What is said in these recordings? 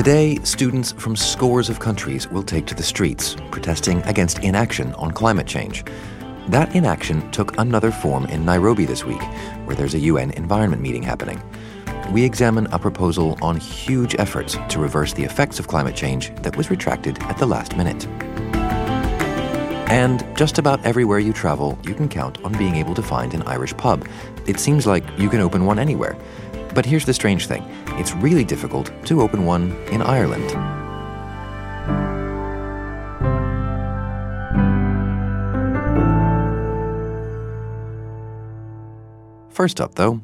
Today, students from scores of countries will take to the streets, protesting against inaction on climate change. That inaction took another form in Nairobi this week, where there's a UN environment meeting happening. We examine a proposal on huge efforts to reverse the effects of climate change that was retracted at the last minute. And just about everywhere you travel, you can count on being able to find an Irish pub. It seems like you can open one anywhere. But here's the strange thing it's really difficult to open one in Ireland. First up, though,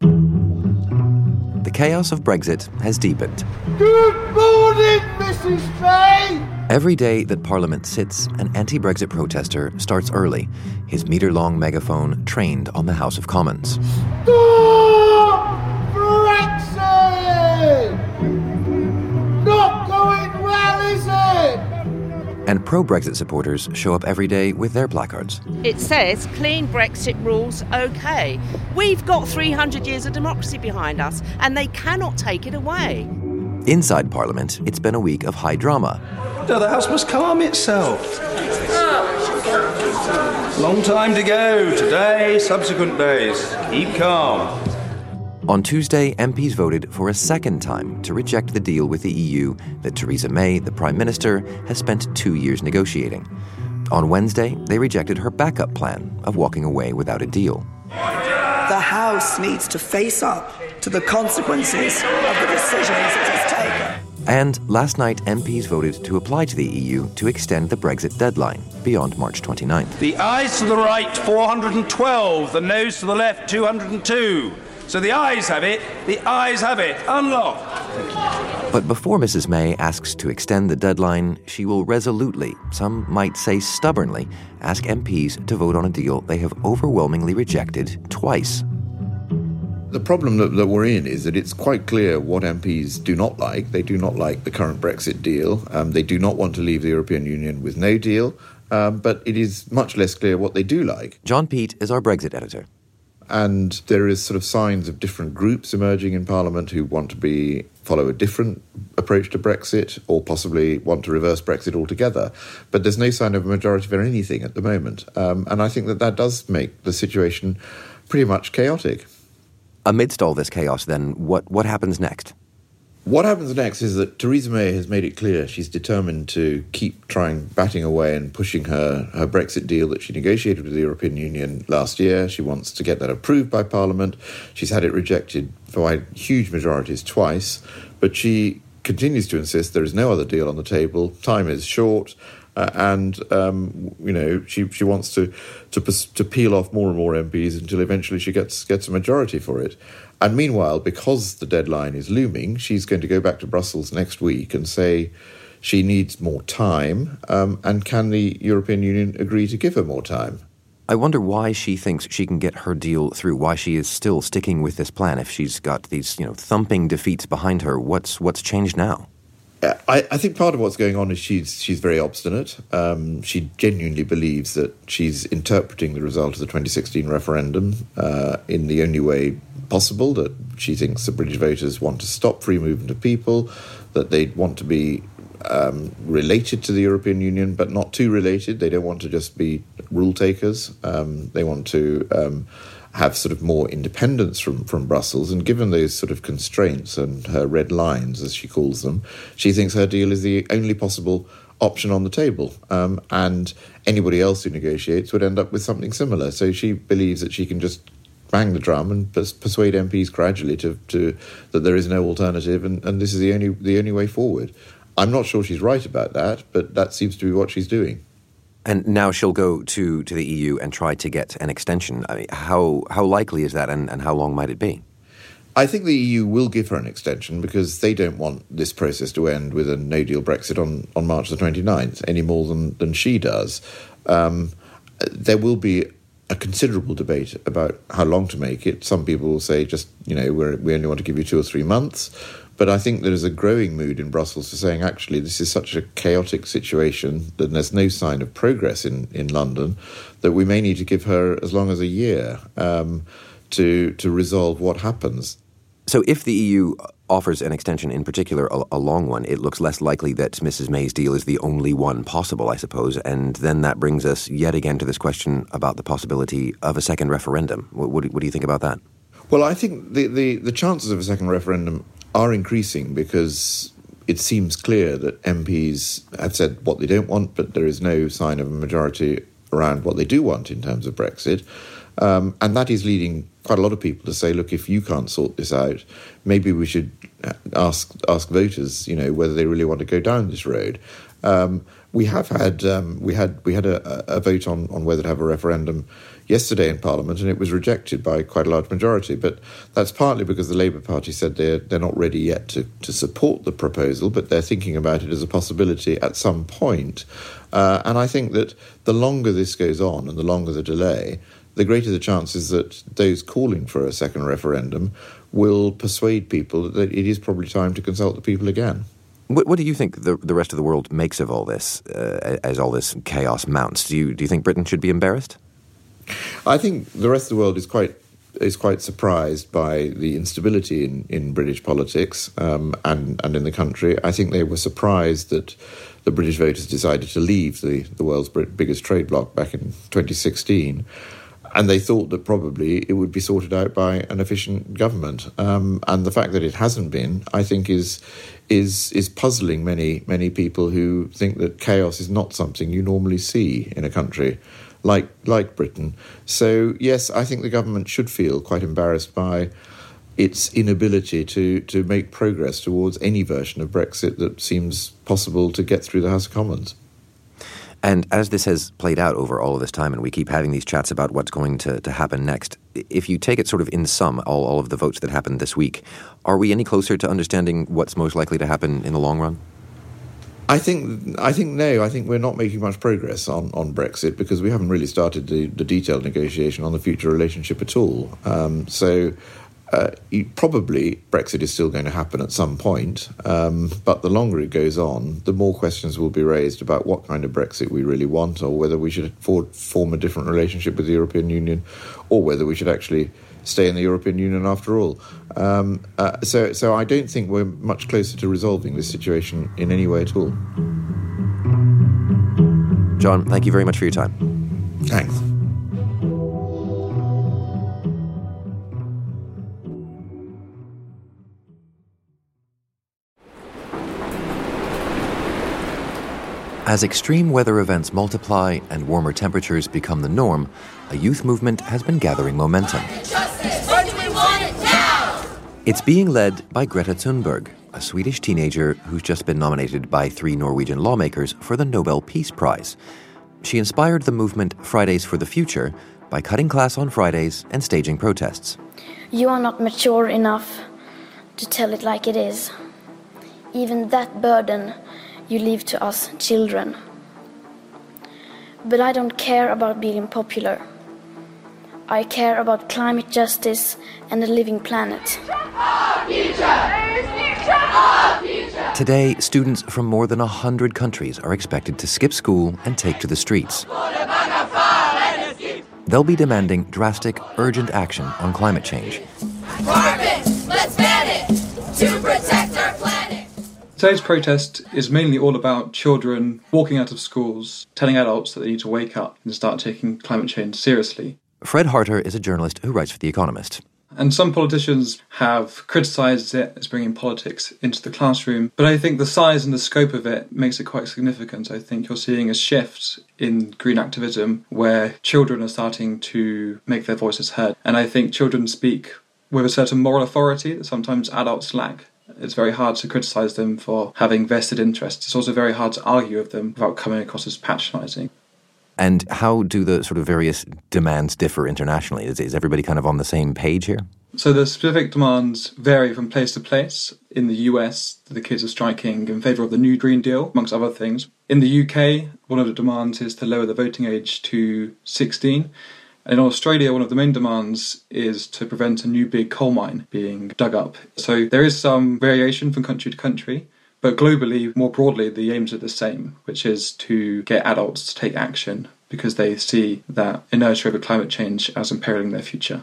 the chaos of Brexit has deepened. Good morning, Mrs. May! Every day that Parliament sits, an anti Brexit protester starts early, his metre long megaphone trained on the House of Commons. Stop And pro Brexit supporters show up every day with their placards. It says clean Brexit rules okay. We've got 300 years of democracy behind us, and they cannot take it away. Inside Parliament, it's been a week of high drama. No, the House must calm itself. Long time to go. Today, subsequent days. Keep calm. On Tuesday, MPs voted for a second time to reject the deal with the EU that Theresa May, the Prime Minister, has spent two years negotiating. On Wednesday, they rejected her backup plan of walking away without a deal. The House needs to face up to the consequences of the decisions it has taken. And last night, MPs voted to apply to the EU to extend the Brexit deadline beyond March 29th. The ayes to the right, 412. The noes to the left, 202. So the ayes have it. The ayes have it. Unlock. But before Mrs. May asks to extend the deadline, she will resolutely, some might say stubbornly, ask MPs to vote on a deal they have overwhelmingly rejected twice. The problem that, that, we're in is that it's quite clear what MPs do not like. They do not like the current Brexit deal. Um, they do not want to leave the European Union with no deal. Um, but it is much less clear what they do like. John Peet is our Brexit editor. And there is sort of signs of different groups emerging in Parliament who want to be follow a different approach to Brexit or possibly want to reverse Brexit altogether. But there's no sign of a majority for anything at the moment. Um, and I think that that does make the situation pretty much chaotic. Amidst all this chaos, then, what, what happens next? What happens next is that Theresa May has made it clear she's determined to keep trying, batting away and pushing her, her Brexit deal that she negotiated with the European Union last year. She wants to get that approved by Parliament. She's had it rejected by huge majorities twice, but she continues to insist there is no other deal on the table. Time is short. Uh, and um, you know she she wants to to to peel off more and more MPs until eventually she gets gets a majority for it. And meanwhile, because the deadline is looming, she's going to go back to Brussels next week and say she needs more time. Um, and can the European Union agree to give her more time? I wonder why she thinks she can get her deal through. Why she is still sticking with this plan if she's got these, you know, thumping defeats behind her. What's what's changed now? I, I, think part of what's going on is she's she's very obstinate. Um, she genuinely believes that she's interpreting the result of the 2016 referendum uh, in the only way possible. That she thinks the British voters want to stop free movement of people, that they want to be um, related to the European Union, but not too related. They don't want to just be rule takers. Um, they want to um, have sort of more independence from, from Brussels. And given those sort of constraints and her red lines, as she calls them, she thinks her deal is the only possible option on the table. Um, and anybody else who negotiates would end up with something similar. So she believes that she can just bang the drum and persuade MPs gradually to, to that there is no alternative and, and this is the only the only way forward. I'm not sure she's right about that, but that seems to be what she's doing. And now she'll go to, to the EU and try to get an extension. I mean, how how likely is that, and, and how long might it be? I think the EU will give her an extension because they don't want this process to end with a no deal Brexit on, on March the 29th any more than, than she does. Um, there will be a considerable debate about how long to make it. Some people will say just, you know, we only want to give you two or three months. But I think there is a growing mood in Brussels for saying, actually, this is such a chaotic situation that there's no sign of progress in, in London that we may need to give her as long as a year um, to, to resolve what happens. So, if the EU offers an extension, in particular a, a, long one, it looks less likely that Mrs. May's deal is the only one possible, I suppose. And then that brings us yet again to this question about the possibility of a second referendum. What, what, what do you think about that? Well, I think the, the, the chances of a second referendum are increasing because it seems clear that MPs have said what they don't want, but there is no sign of a majority around what they do want in terms of Brexit. Um, and that is leading quite a lot of people to say, look, if you can't sort this out, maybe we should ask ask voters, you know, whether they really want to go down this road. Um, we have had um, we had we had a, a, vote on, on whether to have a referendum yesterday in Parliament, and it was rejected by quite a large majority. But that's partly because the Labour Party said they're they're not ready yet to, to support the proposal, but they're thinking about it as a possibility at some point. Uh, and I think that the longer this goes on and the longer the delay, the greater the chances that those calling for a second referendum will persuade people that it is probably time to consult the people again. What, what do you think the, the rest of the world makes of all this uh, as all this chaos mounts? Do you, do you think Britain should be embarrassed? I think the rest of the world is quite is quite surprised by the instability in, in British politics um, and and in the country. I think they were surprised that the British voters decided to leave the, the world's biggest trade bloc back in 2016 and they thought that probably it would be sorted out by an efficient government. Um, and the fact that it hasn't been, I think, is is is puzzling many many people who think that chaos is not something you normally see in a country like like Britain. So yes, I think the government should feel quite embarrassed by its inability to to make progress towards any version of Brexit that seems possible to get through the House of Commons. And as this has played out over all of this time, and we keep having these chats about what's going to, to happen next, if you take it sort of in sum, all, all of the votes that happened this week, are we any closer to understanding what's most likely to happen in the long run? I think I think no. I think we're not making much progress on, on Brexit because we haven't really started the, the detailed negotiation on the future relationship at all. Um, so uh, probably Brexit is still going to happen at some point, um, but the longer it goes on, the more questions will be raised about what kind of Brexit we really want, or whether we should for, form a different relationship with the European Union, or whether we should actually stay in the European Union after all. Um, uh, so, so I don't think we're much closer to resolving this situation in any way at all. John, thank you very much for your time. Thanks. As extreme weather events multiply and warmer temperatures become the norm, a youth movement has been gathering momentum. It's being led by Greta Thunberg, a Swedish teenager who's just been nominated by three Norwegian lawmakers for the Nobel Peace Prize. She inspired the movement Fridays for the Future by cutting class on Fridays and staging protests. You are not mature enough to tell it like it is. Even that burden you leave to us children. But I don't care about being popular. I care about climate justice and a living planet. Today, students from more than 100 countries are expected to skip school and take to the streets. They'll be demanding drastic, urgent action on climate change. let's Today's protest is mainly all about children walking out of schools, telling adults that they need to wake up and start taking climate change seriously. Fred Harter is a journalist who writes for The Economist. And some politicians have criticised it as bringing politics into the classroom. But I think the size and the scope of it makes it quite significant. I think you're seeing a shift in green activism where children are starting to make their voices heard. And I think children speak with a certain moral authority that sometimes adults lack. It's very hard to criticise them for having vested interests. It's also very hard to argue with them without coming across as patronising. And how do the sort of various demands differ internationally? Is, is everybody kind of on the same page here? So the specific demands vary from place to place. In the US, the kids are striking in favour of the New Green Deal, amongst other things. In the UK, one of the demands is to lower the voting age to 16. In Australia, one of the main demands is to prevent a new big coal mine being dug up. So there is some variation from country to country. But globally, more broadly, the aims are the same, which is to get adults to take action because they see that inertia over climate change as imperiling their future.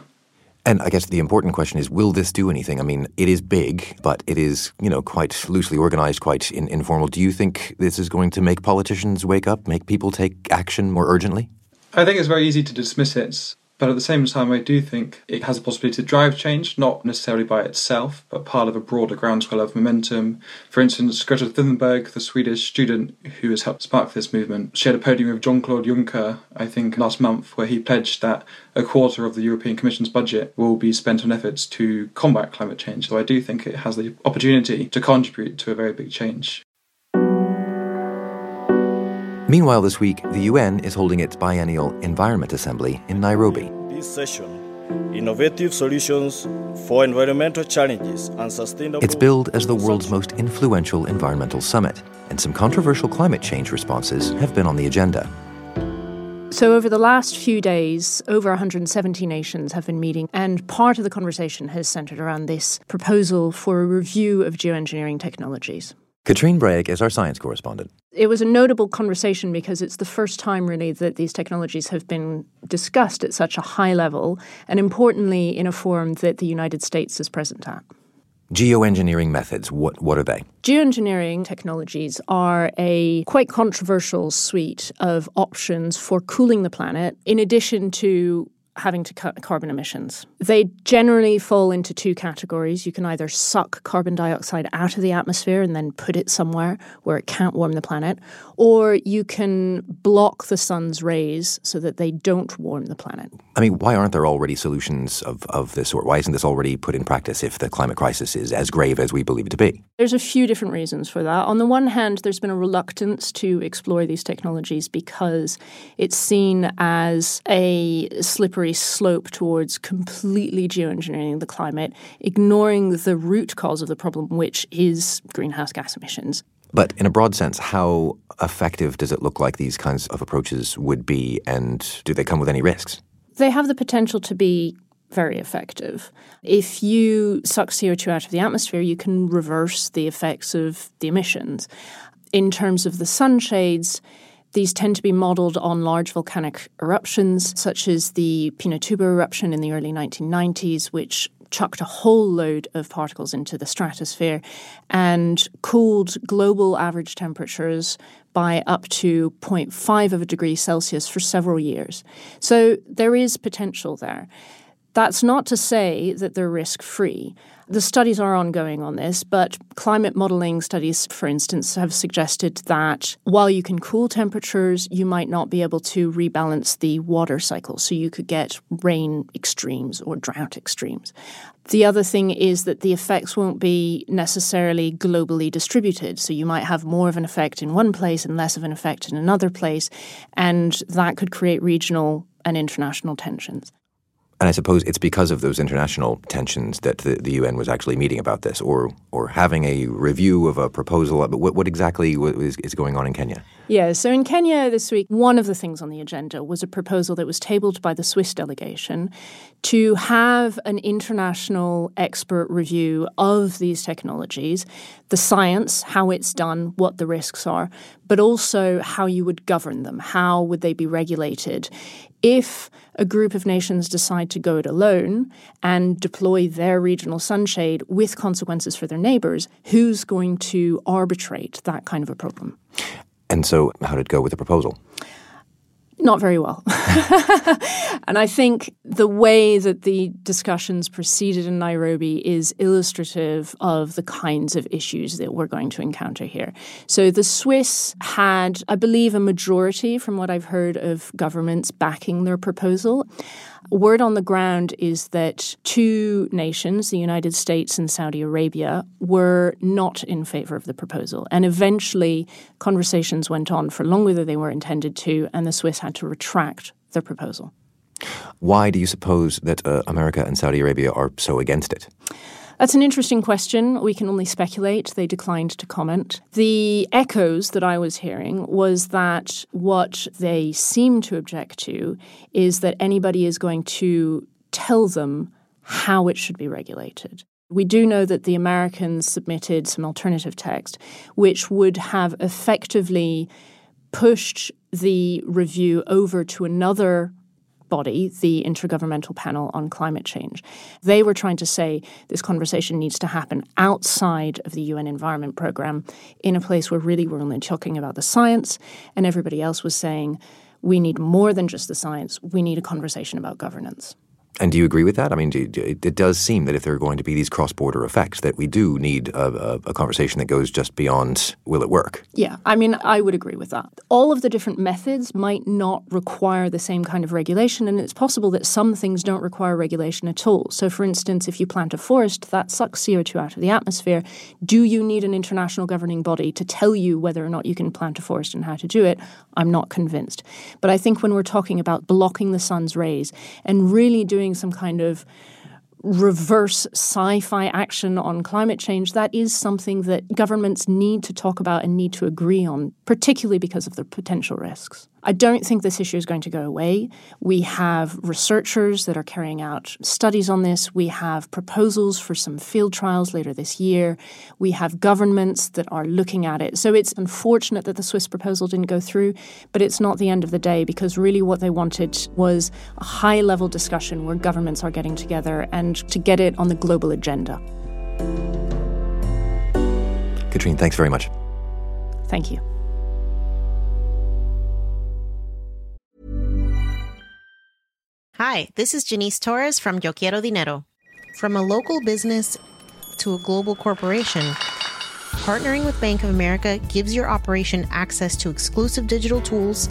And I guess the important question is, will this do anything? I mean, it is big, but it is, you know, quite loosely organized, quite in- informal. Do you think this is going to make politicians wake up, make people take action more urgently? I think it's very easy to dismiss it but at the same time, I do think it has a possibility to drive change, not necessarily by itself, but part of a broader groundswell of momentum. For instance, Greta Thunberg, the Swedish student who has helped spark this movement, shared a podium with Jean Claude Juncker, I think, last month, where he pledged that a quarter of the European Commission's budget will be spent on efforts to combat climate change. So I do think it has the opportunity to contribute to a very big change. Meanwhile, this week, the UN is holding its biennial Environment Assembly in Nairobi. This session, innovative solutions for environmental challenges and sustainable. It's billed as the world's most influential environmental summit, and some controversial climate change responses have been on the agenda. So, over the last few days, over 170 nations have been meeting, and part of the conversation has centered around this proposal for a review of geoengineering technologies. Katrine Brahic is our science correspondent. It was a notable conversation because it's the first time, really, that these technologies have been discussed at such a high level, and importantly, in a forum that the United States is present at. Geoengineering methods, what, what are they? Geoengineering technologies are a quite controversial suite of options for cooling the planet, in addition to having to cut carbon emissions. They generally fall into two categories. You can either suck carbon dioxide out of the atmosphere and then put it somewhere where it can't warm the planet, or you can block the sun's rays so that they don't warm the planet. I mean, why aren't there already solutions of, of this sort? Why isn't this already put in practice if the climate crisis is as grave as we believe it to be? There's a few different reasons for that. On the one hand, there's been a reluctance to explore these technologies because it's seen as a slippery slippery slope towards completely geoengineering the climate, ignoring the root cause of the problem, which is greenhouse gas emissions. But in a broad sense, how effective does it look like these kinds of approaches would be, and do they come with any risks? They have the potential to be very effective. If you suck CO2 out of the atmosphere, you can reverse the effects of the emissions. In terms of the sunshades, these tend to be modeled on large volcanic eruptions, such as the Pinatubo eruption in the early 1990s, which chucked a whole load of particles into the stratosphere and cooled global average temperatures by up to 0.5 of a degree Celsius for several years. So there is potential there. That's not to say that they're risk free. The studies are ongoing on this, but climate modeling studies, for instance, have suggested that while you can cool temperatures, you might not be able to rebalance the water cycle. So you could get rain extremes or drought extremes. The other thing is that the effects won't be necessarily globally distributed. So you might have more of an effect in one place and less of an effect in another place. And that could create regional and international tensions. And I suppose it's because of those international tensions that the, the, UN was actually meeting about this, or or having a review of a proposal. But what, what exactly is, is going on in Kenya? Yeah, so in Kenya this week, one of the things on the agenda was a proposal that was tabled by the Swiss delegation to have an international expert review of these technologies, the science, how it's done, what the risks are, but also how you would govern them. How would they be regulated? If a group of nations decide to go it alone and deploy their regional sunshade with consequences for their neighbors, who's going to arbitrate that kind of a problem? And so, how did it go with the proposal? Not very well. and I think the way that the discussions proceeded in Nairobi is illustrative of the kinds of issues that we're going to encounter here. So the Swiss had, I believe, a majority from what I've heard of governments backing their proposal. Word on the ground is that two nations, the United States and Saudi Arabia, were not in favor of the proposal. And eventually, conversations went on for longer than they were intended to, and the Swiss had to retract their proposal. Why do you suppose that uh, America and Saudi Arabia are so against it? That's an interesting question. We can only speculate. They declined to comment. The echoes that I was hearing was that what they seem to object to is that anybody is going to tell them how it should be regulated. We do know that the Americans submitted some alternative text, which would have effectively pushed the review over to another body, the Intergovernmental Panel on Climate Change. They were trying to say this conversation needs to happen outside of the UN Environment Programme in a place where really we're only talking about the science, and everybody else was saying we need more than just the science, we need a conversation about governance. And do you agree with that? I mean, do, it does seem that if there are going to be these cross-border effects, that we do need a, a, a, conversation that goes just beyond will it work? Yeah, I mean, I would agree with that. All of the different methods might not require the same kind of regulation, and it's possible that some things don't require regulation at all. So, for instance, if you plant a forest, that sucks CO2 out of the atmosphere. Do you need an international governing body to tell you whether or not you can plant a forest and how to do it? I'm not convinced. But I think when we're talking about blocking the sun's rays and really doing doing some kind of reverse sci fi action on climate change, that is something that governments need to talk about and need to agree on, particularly because of the potential risks. I don't think this issue is going to go away. We have researchers that are carrying out studies on this. We have proposals for some field trials later this year. We have governments that are looking at it. So it's unfortunate that the Swiss proposal didn't go through, but it's not the end of the day because really what they wanted was a high level discussion where governments are getting together and to get it on the global agenda. Katrine, thanks very much. Thank you. Hi, this is Janice Torres from Yo Quiero Dinero. From a local business to a global corporation, partnering with Bank of America gives your operation access to exclusive digital tools,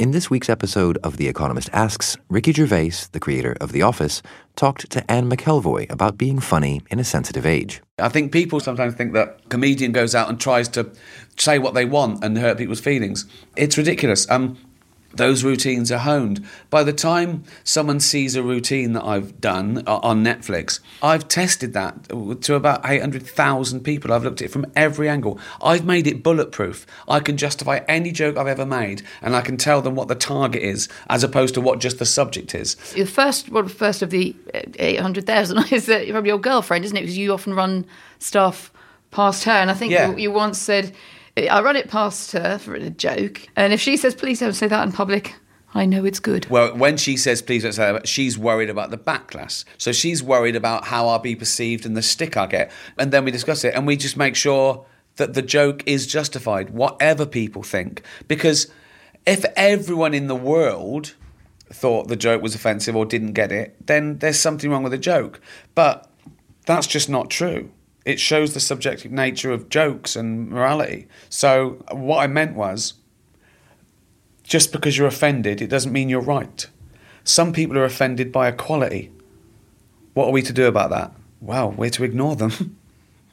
In this week's episode of The Economist Asks, Ricky Gervais, the creator of The Office, talked to Anne McElvoy about being funny in a sensitive age. I think people sometimes think that comedian goes out and tries to say what they want and hurt people's feelings. It's ridiculous. Um, those routines are honed. By the time someone sees a routine that I've done uh, on Netflix, I've tested that to about 800,000 people. I've looked at it from every angle. I've made it bulletproof. I can justify any joke I've ever made and I can tell them what the target is as opposed to what just the subject is. The first, well, first of the 800,000 is from your girlfriend, isn't it? Because you often run stuff past her. And I think yeah. you, you once said, I run it past her for a joke, and if she says, "Please don't say that in public," I know it's good. Well, when she says please don't say that, she's worried about the backlash. So she's worried about how I'll be perceived and the stick I get. And then we discuss it and we just make sure that the joke is justified, whatever people think. Because if everyone in the world thought the joke was offensive or didn't get it, then there's something wrong with the joke. But that's just not true it shows the subjective nature of jokes and morality. So what I meant was just because you're offended, it doesn't mean you're right. Some people are offended by equality. What are we to do about that? Well, we're to ignore them.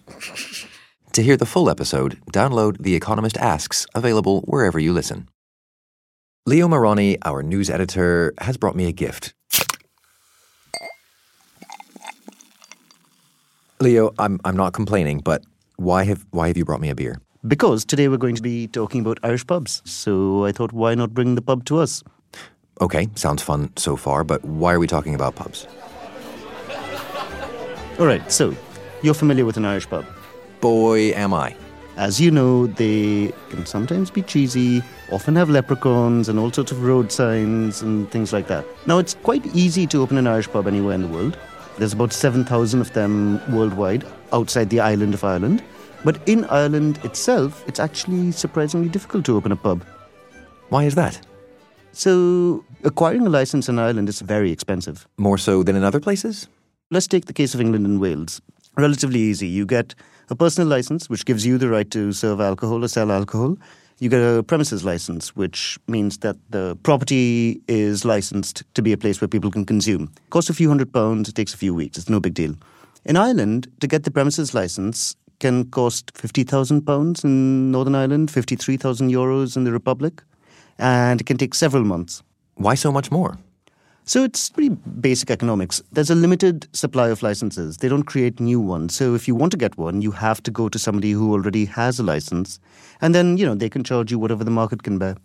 to hear the full episode, download The Economist Asks, available wherever you listen. Leo Mirani, our news editor, has brought me a gift I'm I'm not complaining, but why have why have you brought me a beer? Because today we're going to be talking about Irish pubs. So I thought why not bring the pub to us? Okay, sounds fun so far, but why are we talking about pubs? All right, so you're familiar with an Irish pub. boy, am I. As you know, they can sometimes be cheesy, often have leprechauns and all sorts of road signs and things like that. Now, it's quite easy to open an Irish pub anywhere in the world. There's about 7,000 of them worldwide outside the island of Ireland. But in Ireland itself, it's actually surprisingly difficult to open a pub. Why is that? So, acquiring a license in Ireland is very expensive. More so than in other places? Let's take the case of England and Wales. Relatively easy. You get a personal license, which gives you the right to serve alcohol or sell alcohol. You get a premises license, which means that the property is licensed to be a place where people can consume. Costs a few hundred pounds, it takes a few weeks, it's no big deal. In Ireland, to get the premises license can cost £50,000 in Northern Ireland, 53,000 euros in the Republic, and it can take several months. Why so much more? So it's pretty basic economics. There's a limited supply of licenses. They don't create new ones. So if you want to get one, you have to go to somebody who already has a license. And then, you know, they can charge you whatever the market can bear.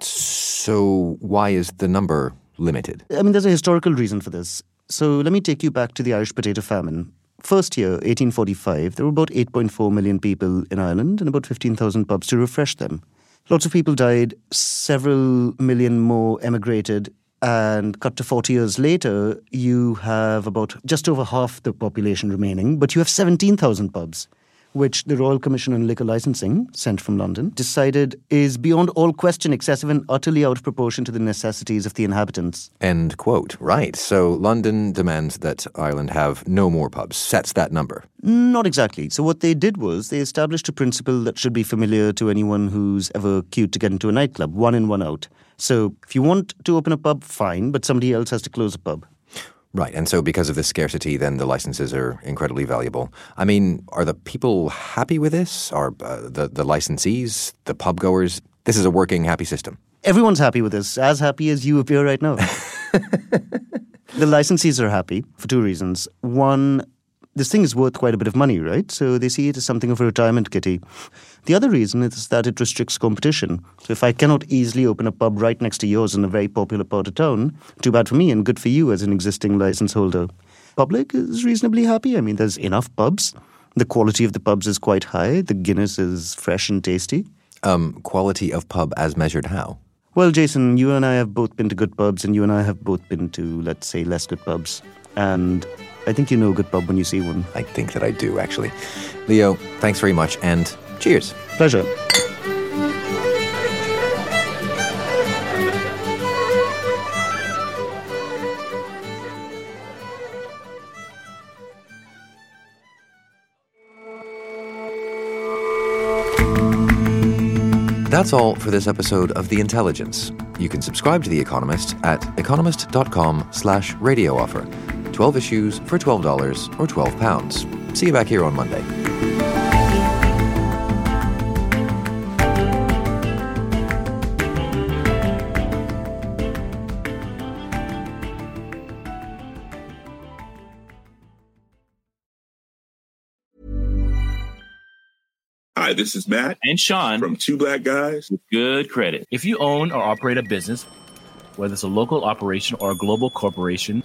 So why is the number limited? I mean, there's a historical reason for this. So let me take you back to the Irish potato famine. First year, 1845, there were about 8.4 million people in Ireland and about 15,000 pubs to refresh them. Lots of people died, several million more emigrated, and cut to 40 years later, you have about just over half the population remaining, but you have 17,000 pubs, which the Royal Commission on Liquor Licensing, sent from London, decided is beyond all question excessive and utterly out of proportion to the necessities of the inhabitants. End quote. Right. So London demands that Ireland have no more pubs, sets that number. Not exactly. So, what they did was they established a principle that should be familiar to anyone who's ever queued to get into a nightclub one in, one out. So if you want to open a pub, fine, but somebody else has to close a pub. Right, and so because of this scarcity, then the licenses are incredibly valuable. I mean, are the people happy with this? Are uh, the the licensees, the pub goers? This is a working, happy system. Everyone's happy with this, as happy as you appear right now. the licensees are happy for two reasons. One, this thing is worth quite a bit of money, right? So they see it as something of a retirement kitty. The other reason is that it restricts competition. So if I cannot easily open a pub right next to yours in a very popular part of town, too bad for me and good for you as an existing license holder. Public is reasonably happy. I mean, there's enough pubs. The quality of the pubs is quite high. The Guinness is fresh and tasty. Um, quality of pub as measured how? Well, Jason, you and I have both been to good pubs, and you and I have both been to, let's say, less good pubs. And I think you know a good pub when you see one. I think that I do, actually. Leo, thanks very much, and cheers. Pleasure. That's all for this episode of The Intelligence. You can subscribe to The Economist at economist.com slash radio offer. 12 issues for $12 or £12. See you back here on Monday. Hi, this is Matt and Sean from Two Black Guys with Good Credit. If you own or operate a business, whether it's a local operation or a global corporation,